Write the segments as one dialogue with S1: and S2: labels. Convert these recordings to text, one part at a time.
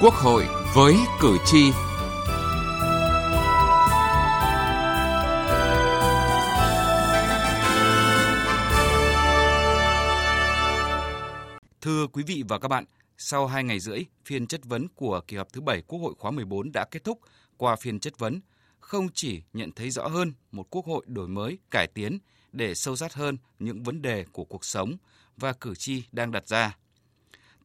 S1: Quốc hội với cử tri. Thưa quý vị và các bạn, sau 2 ngày rưỡi, phiên chất vấn của kỳ họp thứ 7 Quốc hội khóa 14 đã kết thúc. Qua phiên chất vấn, không chỉ nhận thấy rõ hơn một quốc hội đổi mới, cải tiến để sâu sát hơn những vấn đề của cuộc sống và cử tri đang đặt ra,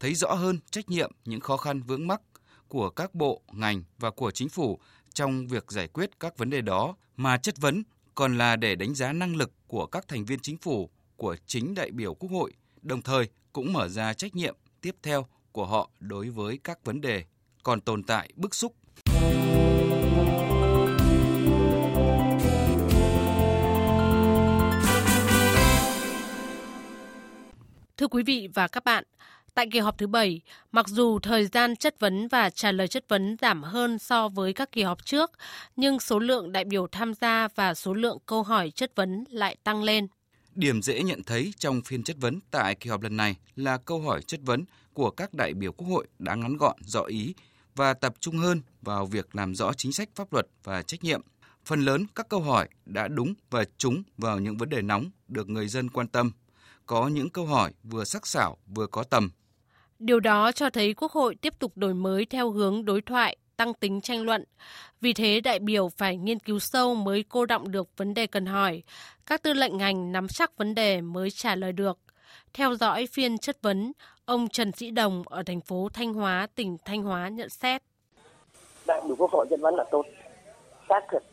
S1: thấy rõ hơn trách nhiệm những khó khăn vướng mắc của các bộ, ngành và của chính phủ trong việc giải quyết các vấn đề đó mà chất vấn còn là để đánh giá năng lực của các thành viên chính phủ, của chính đại biểu Quốc hội, đồng thời cũng mở ra trách nhiệm tiếp theo của họ đối với các vấn đề còn tồn tại bức xúc.
S2: Thưa quý vị và các bạn, Tại kỳ họp thứ 7, mặc dù thời gian chất vấn và trả lời chất vấn giảm hơn so với các kỳ họp trước, nhưng số lượng đại biểu tham gia và số lượng câu hỏi chất vấn lại tăng lên.
S1: Điểm dễ nhận thấy trong phiên chất vấn tại kỳ họp lần này là câu hỏi chất vấn của các đại biểu Quốc hội đã ngắn gọn, rõ ý và tập trung hơn vào việc làm rõ chính sách pháp luật và trách nhiệm. Phần lớn các câu hỏi đã đúng và trúng vào những vấn đề nóng được người dân quan tâm. Có những câu hỏi vừa sắc sảo vừa có tầm
S2: Điều đó cho thấy Quốc hội tiếp tục đổi mới theo hướng đối thoại, tăng tính tranh luận. Vì thế đại biểu phải nghiên cứu sâu mới cô động được vấn đề cần hỏi. Các tư lệnh ngành nắm chắc vấn đề mới trả lời được. Theo dõi phiên chất vấn, ông Trần Sĩ Đồng ở thành phố Thanh Hóa, tỉnh Thanh Hóa nhận xét.
S3: Đại biểu Quốc hội chất vấn là tốt, xác thực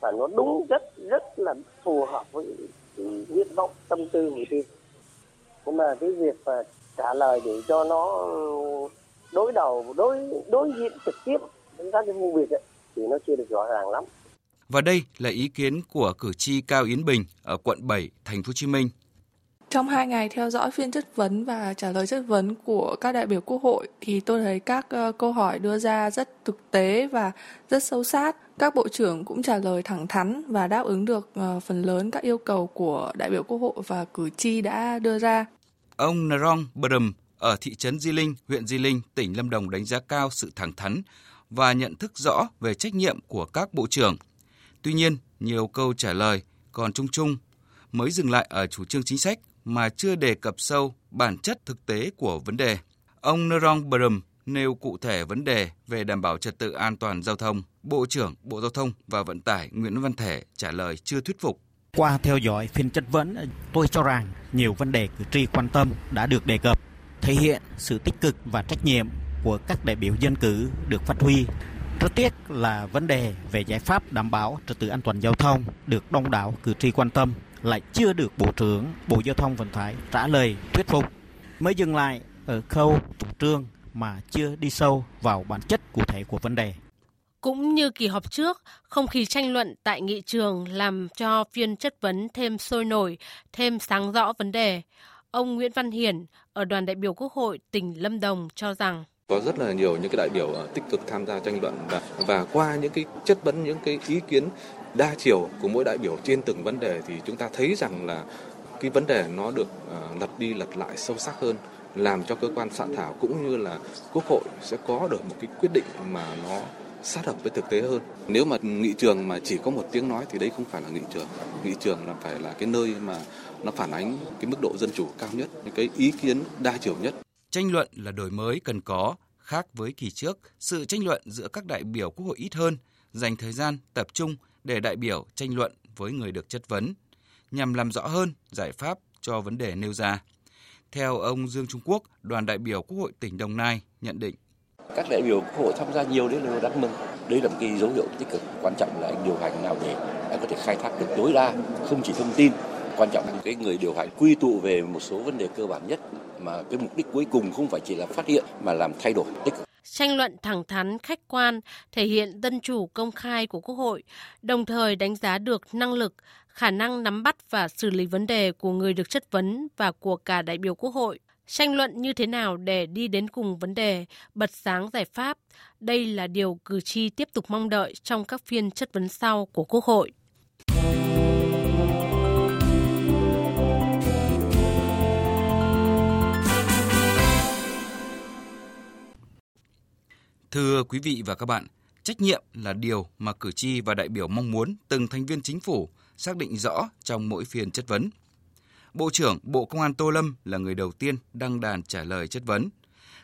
S3: và nó đúng rất rất là phù hợp với ừ, nguyện vọng tâm tư của tôi. cũng là cái việc mà trả lời để cho nó đối đầu đối đối diện trực tiếp với các cái vụ việc ấy, thì nó chưa được rõ ràng lắm.
S1: Và đây là ý kiến của cử tri Cao Yến Bình ở quận 7, thành phố Hồ Chí Minh.
S4: Trong hai ngày theo dõi phiên chất vấn và trả lời chất vấn của các đại biểu Quốc hội thì tôi thấy các uh, câu hỏi đưa ra rất thực tế và rất sâu sát. Các bộ trưởng cũng trả lời thẳng thắn và đáp ứng được uh, phần lớn các yêu cầu của đại biểu Quốc hội và cử tri đã đưa ra.
S1: Ông Narong Brum ở thị trấn Di Linh, huyện Di Linh, tỉnh Lâm Đồng đánh giá cao sự thẳng thắn và nhận thức rõ về trách nhiệm của các bộ trưởng. Tuy nhiên, nhiều câu trả lời còn chung chung, mới dừng lại ở chủ trương chính sách mà chưa đề cập sâu bản chất thực tế của vấn đề. Ông Narong Brum nêu cụ thể vấn đề về đảm bảo trật tự an toàn giao thông. Bộ trưởng Bộ Giao thông và Vận tải Nguyễn Văn Thể trả lời chưa thuyết phục.
S5: Qua theo dõi phiên chất vấn, tôi cho rằng nhiều vấn đề cử tri quan tâm đã được đề cập, thể hiện sự tích cực và trách nhiệm của các đại biểu dân cử được phát huy. Rất tiếc là vấn đề về giải pháp đảm bảo trật tự an toàn giao thông được đông đảo cử tri quan tâm lại chưa được Bộ trưởng Bộ Giao thông Vận tải trả lời thuyết phục. Mới dừng lại ở khâu chủ trương mà chưa đi sâu vào bản chất cụ thể của vấn đề.
S2: Cũng như kỳ họp trước, không khí tranh luận tại nghị trường làm cho phiên chất vấn thêm sôi nổi, thêm sáng rõ vấn đề. Ông Nguyễn Văn Hiển ở đoàn đại biểu Quốc hội tỉnh Lâm Đồng cho rằng
S6: có rất là nhiều những cái đại biểu ờ, tích cực tham gia tranh luận và và qua những cái chất vấn những cái ý kiến đa chiều của mỗi đại biểu trên từng vấn đề thì chúng ta thấy rằng là cái vấn đề nó được ờ, lật đi lật lại sâu sắc hơn làm cho cơ quan soạn thảo cũng như là quốc hội sẽ có được một cái quyết định mà nó sát hợp với thực tế hơn. Nếu mà nghị trường mà chỉ có một tiếng nói thì đấy không phải là nghị trường. Nghị trường là phải là cái nơi mà nó phản ánh cái mức độ dân chủ cao nhất, những cái ý kiến đa chiều nhất.
S1: Tranh luận là đổi mới cần có, khác với kỳ trước, sự tranh luận giữa các đại biểu Quốc hội ít hơn, dành thời gian tập trung để đại biểu tranh luận với người được chất vấn, nhằm làm rõ hơn giải pháp cho vấn đề nêu ra. Theo ông Dương Trung Quốc, đoàn đại biểu Quốc hội tỉnh Đồng Nai nhận định
S7: các đại biểu quốc hội tham gia nhiều đấy là điều đáng mừng. Đây là một cái dấu hiệu tích cực. Quan trọng là anh điều hành nào để anh có thể khai thác được tối đa không chỉ thông tin. Quan trọng là cái người điều hành quy tụ về một số vấn đề cơ bản nhất mà cái mục đích cuối cùng không phải chỉ là phát hiện mà làm thay đổi tích cực.
S2: Tranh luận thẳng thắn, khách quan, thể hiện dân chủ công khai của Quốc hội, đồng thời đánh giá được năng lực, khả năng nắm bắt và xử lý vấn đề của người được chất vấn và của cả đại biểu Quốc hội tranh luận như thế nào để đi đến cùng vấn đề, bật sáng giải pháp. Đây là điều cử tri tiếp tục mong đợi trong các phiên chất vấn sau của Quốc hội.
S1: Thưa quý vị và các bạn, trách nhiệm là điều mà cử tri và đại biểu mong muốn từng thành viên chính phủ xác định rõ trong mỗi phiên chất vấn. Bộ trưởng Bộ Công an Tô Lâm là người đầu tiên đăng đàn trả lời chất vấn.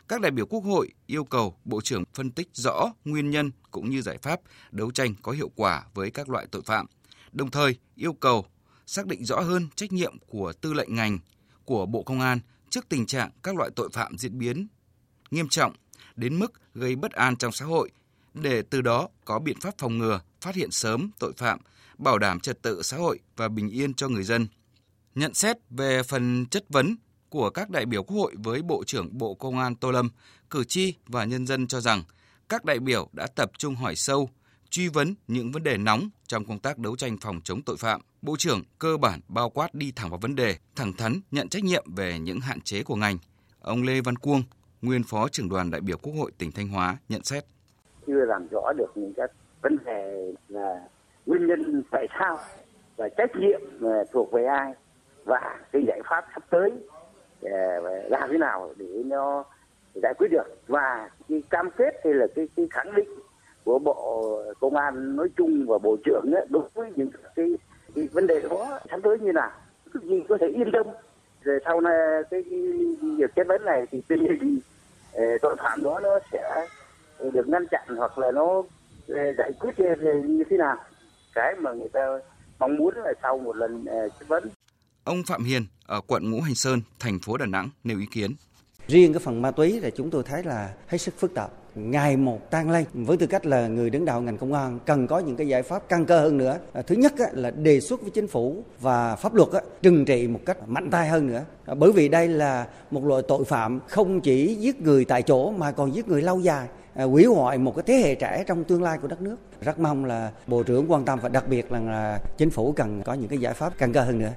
S1: Các đại biểu Quốc hội yêu cầu Bộ trưởng phân tích rõ nguyên nhân cũng như giải pháp đấu tranh có hiệu quả với các loại tội phạm, đồng thời yêu cầu xác định rõ hơn trách nhiệm của tư lệnh ngành, của Bộ Công an trước tình trạng các loại tội phạm diễn biến nghiêm trọng đến mức gây bất an trong xã hội để từ đó có biện pháp phòng ngừa, phát hiện sớm tội phạm, bảo đảm trật tự xã hội và bình yên cho người dân. Nhận xét về phần chất vấn của các đại biểu Quốc hội với Bộ trưởng Bộ Công an Tô Lâm, cử tri và nhân dân cho rằng các đại biểu đã tập trung hỏi sâu, truy vấn những vấn đề nóng trong công tác đấu tranh phòng chống tội phạm. Bộ trưởng cơ bản bao quát đi thẳng vào vấn đề, thẳng thắn nhận trách nhiệm về những hạn chế của ngành. Ông Lê Văn Cuông, nguyên phó trưởng đoàn đại biểu Quốc hội tỉnh Thanh Hóa nhận xét.
S3: Chưa làm rõ được những các vấn đề là nguyên nhân tại sao và trách nhiệm thuộc về ai và cái giải pháp sắp tới à, làm thế nào để nó giải quyết được. Và cái cam kết hay là cái, cái khẳng định của bộ công an nói chung và bộ trưởng ấy, đối với những cái, cái vấn đề đó sắp tới như nào? Cái gì có thể yên tâm. Rồi sau này cái, cái việc chất vấn này thì tình hình à, tội phạm đó nó sẽ được ngăn chặn hoặc là nó à, giải quyết như thế nào? Cái mà người ta mong muốn là sau một lần chất vấn
S1: Ông Phạm Hiền ở quận Ngũ Hành Sơn, thành phố Đà Nẵng nêu ý kiến.
S8: Riêng cái phần ma túy thì chúng tôi thấy là hết sức phức tạp, ngày một tăng lên. Với tư cách là người đứng đầu ngành công an cần có những cái giải pháp căn cơ hơn nữa. À, thứ nhất là đề xuất với chính phủ và pháp luật trừng trị một cách mạnh tay hơn nữa. À, bởi vì đây là một loại tội phạm không chỉ giết người tại chỗ mà còn giết người lâu dài à, hủy hoại một cái thế hệ trẻ trong tương lai của đất nước. Rất mong là Bộ trưởng quan tâm và đặc biệt là, là chính phủ cần có những cái giải pháp căn cơ hơn nữa.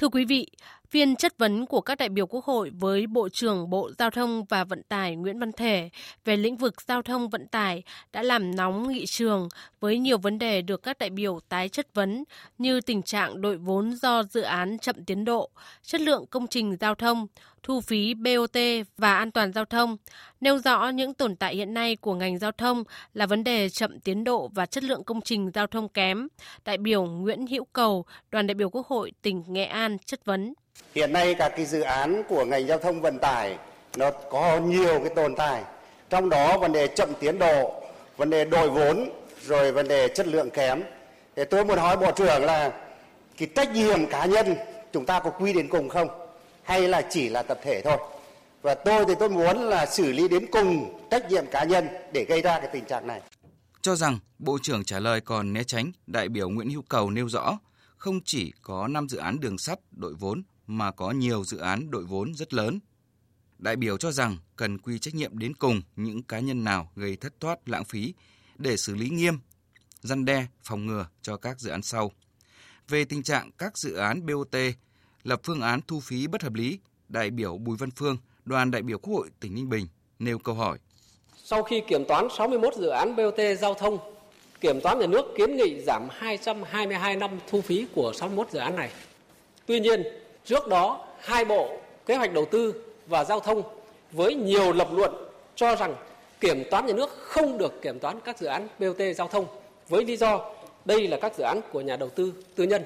S2: Thưa quý vị, phiên chất vấn của các đại biểu Quốc hội với Bộ trưởng Bộ Giao thông và Vận tải Nguyễn Văn Thể về lĩnh vực giao thông vận tải đã làm nóng nghị trường với nhiều vấn đề được các đại biểu tái chất vấn như tình trạng đội vốn do dự án chậm tiến độ, chất lượng công trình giao thông, thu phí BOT và an toàn giao thông, nêu rõ những tồn tại hiện nay của ngành giao thông là vấn đề chậm tiến độ và chất lượng công trình giao thông kém. Đại biểu Nguyễn Hữu Cầu, đoàn đại biểu Quốc hội tỉnh Nghệ An chất vấn.
S9: Hiện nay các cái dự án của ngành giao thông vận tải nó có nhiều cái tồn tại. Trong đó vấn đề chậm tiến độ, vấn đề đổi vốn, rồi vấn đề chất lượng kém. Thì tôi muốn hỏi Bộ trưởng là cái trách nhiệm cá nhân chúng ta có quy đến cùng không? Hay là chỉ là tập thể thôi? Và tôi thì tôi muốn là xử lý đến cùng trách nhiệm cá nhân để gây ra cái tình trạng này.
S1: Cho rằng Bộ trưởng trả lời còn né tránh, đại biểu Nguyễn Hữu Cầu nêu rõ không chỉ có 5 dự án đường sắt đội vốn mà có nhiều dự án đội vốn rất lớn. Đại biểu cho rằng cần quy trách nhiệm đến cùng những cá nhân nào gây thất thoát lãng phí để xử lý nghiêm, răn đe, phòng ngừa cho các dự án sau. Về tình trạng các dự án BOT lập phương án thu phí bất hợp lý, đại biểu Bùi Văn Phương, đoàn đại biểu Quốc hội tỉnh Ninh Bình nêu câu hỏi.
S10: Sau khi kiểm toán 61 dự án BOT giao thông, kiểm toán nhà nước kiến nghị giảm 222 năm thu phí của 61 dự án này. Tuy nhiên, Trước đó, hai bộ kế hoạch đầu tư và giao thông với nhiều lập luận cho rằng kiểm toán nhà nước không được kiểm toán các dự án BOT giao thông với lý do đây là các dự án của nhà đầu tư tư nhân.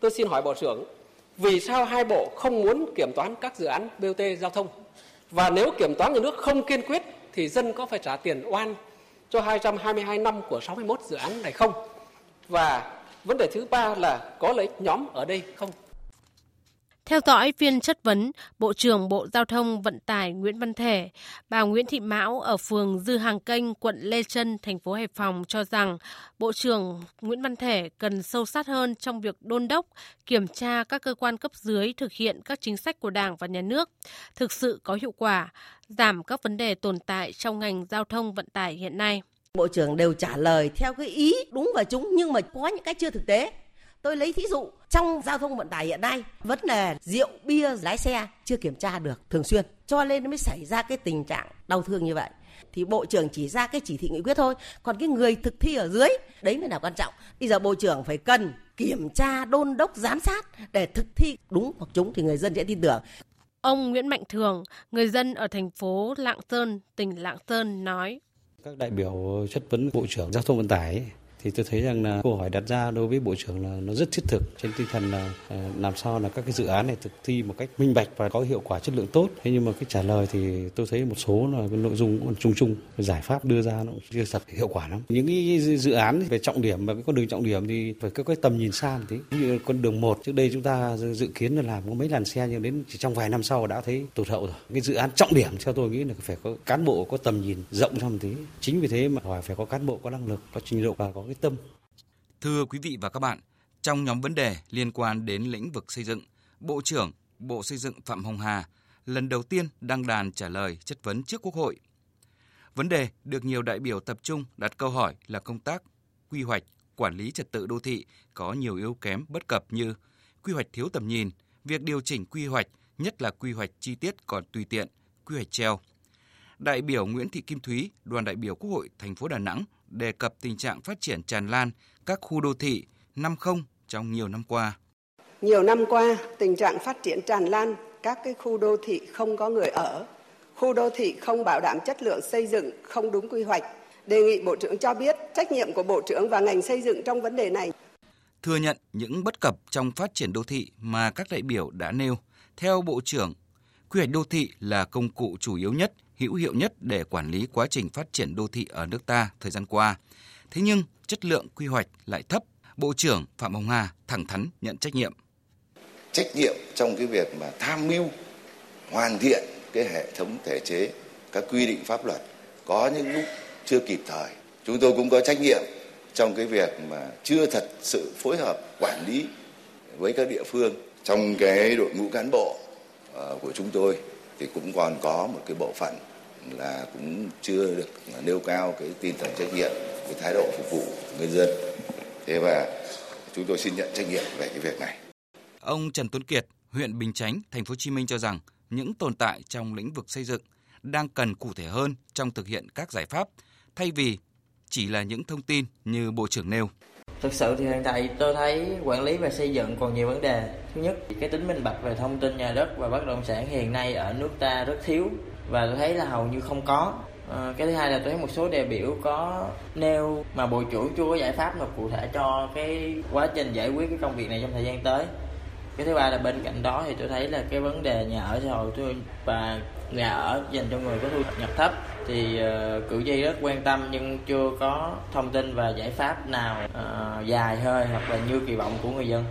S10: Tôi xin hỏi Bộ trưởng, vì sao hai bộ không muốn kiểm toán các dự án BOT giao thông? Và nếu kiểm toán nhà nước không kiên quyết thì dân có phải trả tiền oan cho 222 năm của 61 dự án này không? Và vấn đề thứ ba là có lợi ích nhóm ở đây không?
S2: Theo dõi phiên chất vấn, Bộ trưởng Bộ Giao thông Vận tải Nguyễn Văn Thể, bà Nguyễn Thị Mão ở phường Dư Hàng Kênh, quận Lê Trân, thành phố Hải Phòng cho rằng Bộ trưởng Nguyễn Văn Thể cần sâu sát hơn trong việc đôn đốc, kiểm tra các cơ quan cấp dưới thực hiện các chính sách của Đảng và Nhà nước, thực sự có hiệu quả, giảm các vấn đề tồn tại trong ngành giao thông vận tải hiện nay.
S11: Bộ trưởng đều trả lời theo cái ý đúng và chúng nhưng mà có những cái chưa thực tế Tôi lấy thí dụ trong giao thông vận tải hiện nay vấn đề rượu bia lái xe chưa kiểm tra được thường xuyên. Cho nên mới xảy ra cái tình trạng đau thương như vậy. Thì bộ trưởng chỉ ra cái chỉ thị nghị quyết thôi còn cái người thực thi ở dưới đấy mới là quan trọng. Bây giờ bộ trưởng phải cần kiểm tra đôn đốc giám sát để thực thi đúng hoặc chúng thì người dân sẽ tin tưởng.
S2: Ông Nguyễn Mạnh Thường, người dân ở thành phố Lạng Sơn, tỉnh Lạng Sơn nói.
S12: các đại biểu chất vấn Bộ trưởng Giao thông Vận tải ấy, thì tôi thấy rằng là câu hỏi đặt ra đối với bộ trưởng là nó rất thiết thực trên tinh thần là ờ, làm sao là các cái dự án này thực thi một cách minh bạch và có hiệu quả chất lượng tốt. Thế nhưng mà cái trả lời thì tôi thấy một số là cái nội dung còn chung chung, giải pháp đưa ra nó chưa thật hiệu quả lắm. Những cái dự án về trọng điểm và cái con đường trọng điểm thì phải có cái tầm nhìn xa một tí. Như con đường một, trước đây chúng ta dự kiến là làm có mấy làn xe nhưng đến chỉ trong vài năm sau đã thấy tụt hậu rồi. Cái dự án trọng điểm theo tôi nghĩ là phải có cán bộ có tầm nhìn rộng ra một tí. Chính vì thế mà hỏi phải có cán bộ có năng lực, có trình độ và có cái tâm.
S1: Thưa quý vị và các bạn, trong nhóm vấn đề liên quan đến lĩnh vực xây dựng, Bộ trưởng Bộ Xây dựng Phạm Hồng Hà lần đầu tiên đăng đàn trả lời chất vấn trước Quốc hội. Vấn đề được nhiều đại biểu tập trung đặt câu hỏi là công tác quy hoạch, quản lý trật tự đô thị có nhiều yếu kém bất cập như quy hoạch thiếu tầm nhìn, việc điều chỉnh quy hoạch, nhất là quy hoạch chi tiết còn tùy tiện, quy hoạch treo. Đại biểu Nguyễn Thị Kim Thúy, đoàn đại biểu Quốc hội thành phố Đà Nẵng đề cập tình trạng phát triển tràn lan các khu đô thị năm không trong nhiều năm qua.
S13: Nhiều năm qua, tình trạng phát triển tràn lan các cái khu đô thị không có người ở, khu đô thị không bảo đảm chất lượng xây dựng, không đúng quy hoạch. Đề nghị Bộ trưởng cho biết trách nhiệm của Bộ trưởng và ngành xây dựng trong vấn đề này.
S1: Thừa nhận những bất cập trong phát triển đô thị mà các đại biểu đã nêu, theo Bộ trưởng, quy hoạch đô thị là công cụ chủ yếu nhất hữu hiệu nhất để quản lý quá trình phát triển đô thị ở nước ta thời gian qua. Thế nhưng, chất lượng quy hoạch lại thấp. Bộ trưởng Phạm Hồng Hà thẳng thắn nhận trách nhiệm.
S14: Trách nhiệm trong cái việc mà tham mưu hoàn thiện cái hệ thống thể chế, các quy định pháp luật có những lúc chưa kịp thời. Chúng tôi cũng có trách nhiệm trong cái việc mà chưa thật sự phối hợp quản lý với các địa phương trong cái đội ngũ cán bộ ờ, của chúng tôi thì cũng còn có một cái bộ phận là cũng chưa được nêu cao cái tinh thần trách nhiệm cái thái độ phục vụ người dân. Thế và chúng tôi xin nhận trách nhiệm về cái việc này.
S1: Ông Trần Tuấn Kiệt huyện Bình Chánh thành phố Hồ Chí Minh cho rằng những tồn tại trong lĩnh vực xây dựng đang cần cụ thể hơn trong thực hiện các giải pháp thay vì chỉ là những thông tin như bộ trưởng nêu.
S15: Thực sự thì hiện tại tôi thấy quản lý về xây dựng còn nhiều vấn đề. Thứ nhất, cái tính minh bạch về thông tin nhà đất và bất động sản hiện nay ở nước ta rất thiếu và tôi thấy là hầu như không có. À, cái thứ hai là tôi thấy một số đại biểu có nêu mà bộ trưởng chưa có giải pháp nào cụ thể cho cái quá trình giải quyết cái công việc này trong thời gian tới. Cái thứ ba là bên cạnh đó thì tôi thấy là cái vấn đề nhà ở xã hội và nhà ở dành cho người có thu nhập thấp thì uh, cử tri rất quan tâm nhưng chưa có thông tin và giải pháp nào uh, dài hơi hoặc là như kỳ vọng của người dân.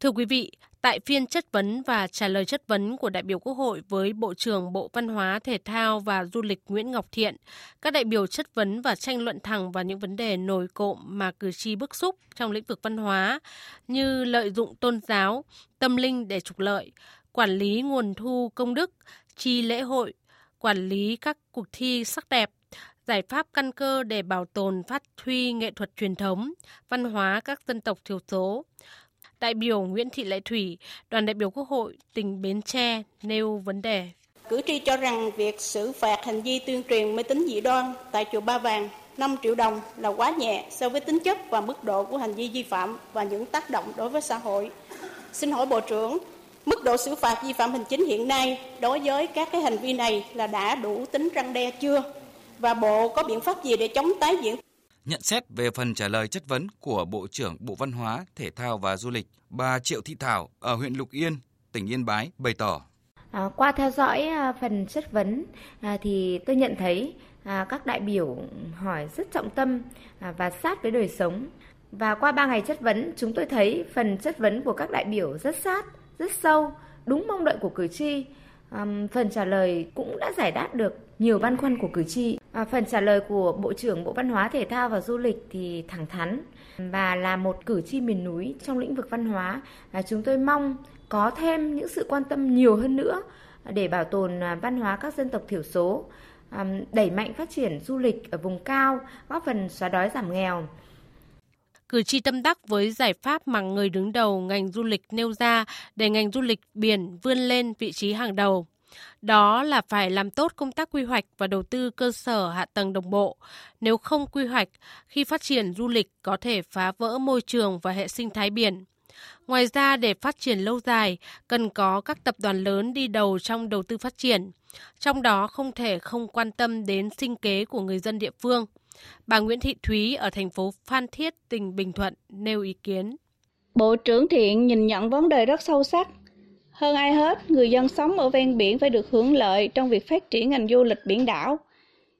S2: Thưa quý vị, tại phiên chất vấn và trả lời chất vấn của đại biểu Quốc hội với Bộ trưởng Bộ Văn hóa, Thể thao và Du lịch Nguyễn Ngọc Thiện, các đại biểu chất vấn và tranh luận thẳng vào những vấn đề nổi cộm mà cử tri bức xúc trong lĩnh vực văn hóa như lợi dụng tôn giáo, tâm linh để trục lợi, quản lý nguồn thu công đức, chi lễ hội, quản lý các cuộc thi sắc đẹp, giải pháp căn cơ để bảo tồn phát huy nghệ thuật truyền thống, văn hóa các dân tộc thiểu số. Đại biểu Nguyễn Thị Lệ Thủy, đoàn đại biểu Quốc hội tỉnh Bến Tre nêu vấn đề.
S16: Cử tri cho rằng việc xử phạt hành vi tuyên truyền mê tín dị đoan tại chùa Ba Vàng 5 triệu đồng là quá nhẹ so với tính chất và mức độ của hành vi vi phạm và những tác động đối với xã hội. Xin hỏi Bộ trưởng, Mức độ xử phạt vi phạm hành chính hiện nay đối với các cái hành vi này là đã đủ tính răng đe chưa? Và Bộ có biện pháp gì để chống tái diễn?
S1: Nhận xét về phần trả lời chất vấn của Bộ trưởng Bộ Văn hóa, Thể thao và Du lịch, bà Triệu Thị Thảo ở huyện Lục Yên, tỉnh Yên Bái bày tỏ.
S17: À, qua theo dõi à, phần chất vấn à, thì tôi nhận thấy à, các đại biểu hỏi rất trọng tâm à, và sát với đời sống. Và qua ba ngày chất vấn, chúng tôi thấy phần chất vấn của các đại biểu rất sát, rất sâu, đúng mong đợi của cử tri. À, phần trả lời cũng đã giải đáp được nhiều băn khoăn của cử tri. À, phần trả lời của Bộ trưởng Bộ Văn hóa Thể thao và Du lịch thì thẳng thắn và là một cử tri miền núi trong lĩnh vực văn hóa. À, chúng tôi mong có thêm những sự quan tâm nhiều hơn nữa để bảo tồn à, văn hóa các dân tộc thiểu số, à, đẩy mạnh phát triển du lịch ở vùng cao, góp phần xóa đói giảm nghèo
S2: cử tri tâm đắc với giải pháp mà người đứng đầu ngành du lịch nêu ra để ngành du lịch biển vươn lên vị trí hàng đầu. Đó là phải làm tốt công tác quy hoạch và đầu tư cơ sở hạ tầng đồng bộ. Nếu không quy hoạch, khi phát triển du lịch có thể phá vỡ môi trường và hệ sinh thái biển. Ngoài ra, để phát triển lâu dài, cần có các tập đoàn lớn đi đầu trong đầu tư phát triển. Trong đó không thể không quan tâm đến sinh kế của người dân địa phương. Bà Nguyễn Thị Thúy ở thành phố Phan Thiết, tỉnh Bình Thuận nêu ý kiến.
S16: Bộ trưởng Thiện nhìn nhận vấn đề rất sâu sắc. Hơn ai hết, người dân sống ở ven biển phải được hưởng lợi trong việc phát triển ngành du lịch biển đảo.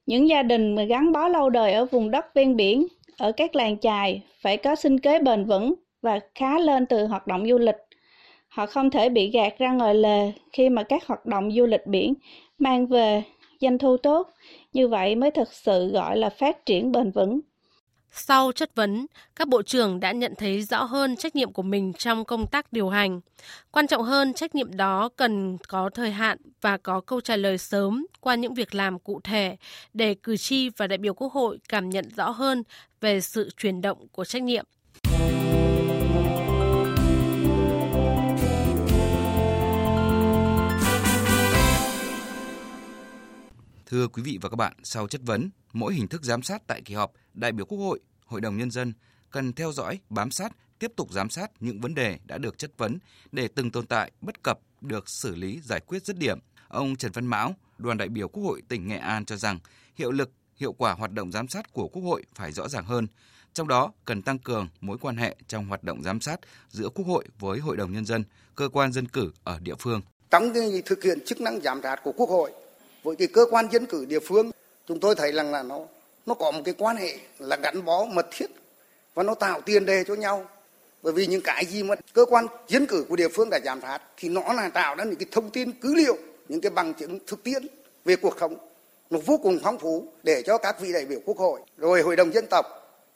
S16: Những gia đình mà gắn bó lâu đời ở vùng đất ven biển, ở các làng chài phải có sinh kế bền vững và khá lên từ hoạt động du lịch. Họ không thể bị gạt ra ngoài lề khi mà các hoạt động du lịch biển mang về doanh thu tốt, như vậy mới thực sự gọi là phát triển bền vững.
S2: Sau chất vấn, các bộ trưởng đã nhận thấy rõ hơn trách nhiệm của mình trong công tác điều hành. Quan trọng hơn, trách nhiệm đó cần có thời hạn và có câu trả lời sớm qua những việc làm cụ thể để cử tri và đại biểu Quốc hội cảm nhận rõ hơn về sự chuyển động của trách nhiệm.
S1: Thưa quý vị và các bạn, sau chất vấn, mỗi hình thức giám sát tại kỳ họp, đại biểu Quốc hội, Hội đồng Nhân dân cần theo dõi, bám sát, tiếp tục giám sát những vấn đề đã được chất vấn để từng tồn tại, bất cập được xử lý giải quyết dứt điểm. Ông Trần Văn Mão, đoàn đại biểu Quốc hội tỉnh Nghệ An cho rằng hiệu lực, hiệu quả hoạt động giám sát của Quốc hội phải rõ ràng hơn. Trong đó cần tăng cường mối quan hệ trong hoạt động giám sát giữa Quốc hội với Hội đồng Nhân dân, cơ quan dân cử ở địa phương.
S18: Trong cái thực hiện chức năng giám sát của Quốc hội với cái cơ quan dân cử địa phương, chúng tôi thấy rằng là nó nó có một cái quan hệ là gắn bó mật thiết và nó tạo tiền đề cho nhau. Bởi vì những cái gì mà cơ quan dân cử của địa phương đã giám sát thì nó là tạo ra những cái thông tin cứ liệu những cái bằng chứng thực tiễn về cuộc sống. Nó vô cùng phong phú để cho các vị đại biểu quốc hội rồi hội đồng dân tộc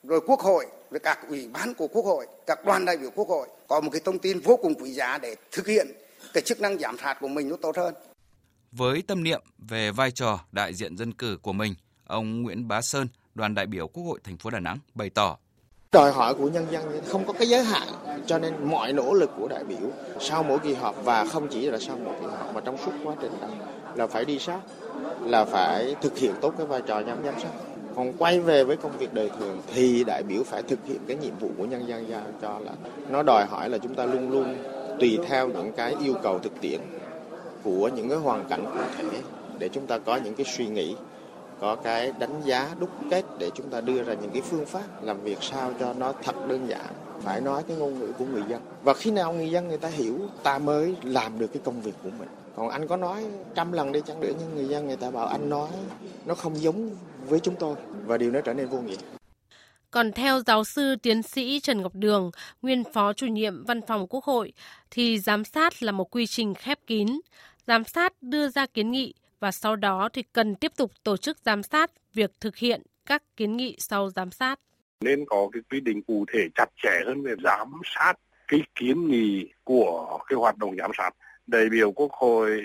S18: rồi quốc hội rồi các ủy ban của quốc hội các đoàn đại biểu quốc hội có một cái thông tin vô cùng quý giá để thực hiện cái chức năng giám sát của mình nó tốt hơn
S1: với tâm niệm về vai trò đại diện dân cử của mình Ông Nguyễn Bá Sơn, đoàn đại biểu Quốc hội thành phố Đà Nẵng bày tỏ.
S19: Đòi hỏi của nhân dân không có cái giới hạn cho nên mọi nỗ lực của đại biểu sau mỗi kỳ họp và không chỉ là sau mỗi kỳ họp mà trong suốt quá trình đó là phải đi sát là phải thực hiện tốt cái vai trò giám giám sát. Còn quay về với công việc đời thường thì đại biểu phải thực hiện cái nhiệm vụ của nhân dân giao cho là nó đòi hỏi là chúng ta luôn luôn tùy theo những cái yêu cầu thực tiễn của những cái hoàn cảnh cụ thể để chúng ta có những cái suy nghĩ, có cái đánh giá đúc kết để chúng ta đưa ra những cái phương pháp làm việc sao cho nó thật đơn giản, phải nói cái ngôn ngữ của người dân. Và khi nào người dân người ta hiểu, ta mới làm được cái công việc của mình. Còn anh có nói trăm lần đi chăng nữa, nhưng người dân người ta bảo anh nói, nó không giống với chúng tôi. Và điều đó trở nên vô nghĩa
S2: còn theo giáo sư tiến sĩ Trần Ngọc Đường, nguyên phó chủ nhiệm văn phòng Quốc hội, thì giám sát là một quy trình khép kín. Giám sát đưa ra kiến nghị và sau đó thì cần tiếp tục tổ chức giám sát việc thực hiện các kiến nghị sau giám sát.
S20: Nên có cái quy định cụ thể chặt chẽ hơn về giám sát cái kiến nghị của cái hoạt động giám sát. Đại biểu Quốc hội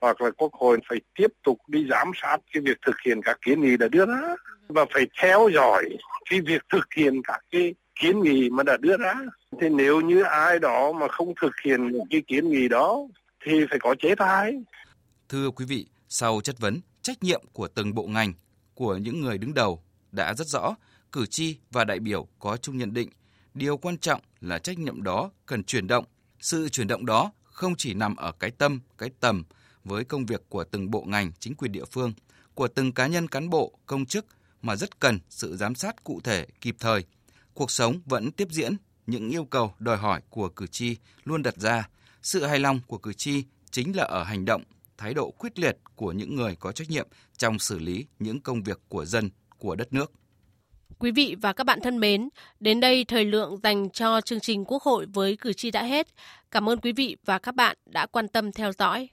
S20: hoặc là Quốc hội phải tiếp tục đi giám sát cái việc thực hiện các kiến nghị đã đưa ra và phải theo dõi cái việc thực hiện các cái kiến nghị mà đã đưa ra. Thì nếu như ai đó mà không thực hiện cái kiến nghị đó thì phải có chế tài.
S1: Thưa quý vị, sau chất vấn, trách nhiệm của từng bộ ngành, của những người đứng đầu đã rất rõ, cử tri và đại biểu có chung nhận định, điều quan trọng là trách nhiệm đó cần chuyển động. Sự chuyển động đó không chỉ nằm ở cái tâm, cái tầm với công việc của từng bộ ngành, chính quyền địa phương, của từng cá nhân cán bộ, công chức mà rất cần sự giám sát cụ thể, kịp thời. Cuộc sống vẫn tiếp diễn, những yêu cầu đòi hỏi của cử tri luôn đặt ra. Sự hài lòng của cử tri chính là ở hành động thái độ quyết liệt của những người có trách nhiệm trong xử lý những công việc của dân, của đất nước.
S2: Quý vị và các bạn thân mến, đến đây thời lượng dành cho chương trình Quốc hội với cử tri đã hết. Cảm ơn quý vị và các bạn đã quan tâm theo dõi.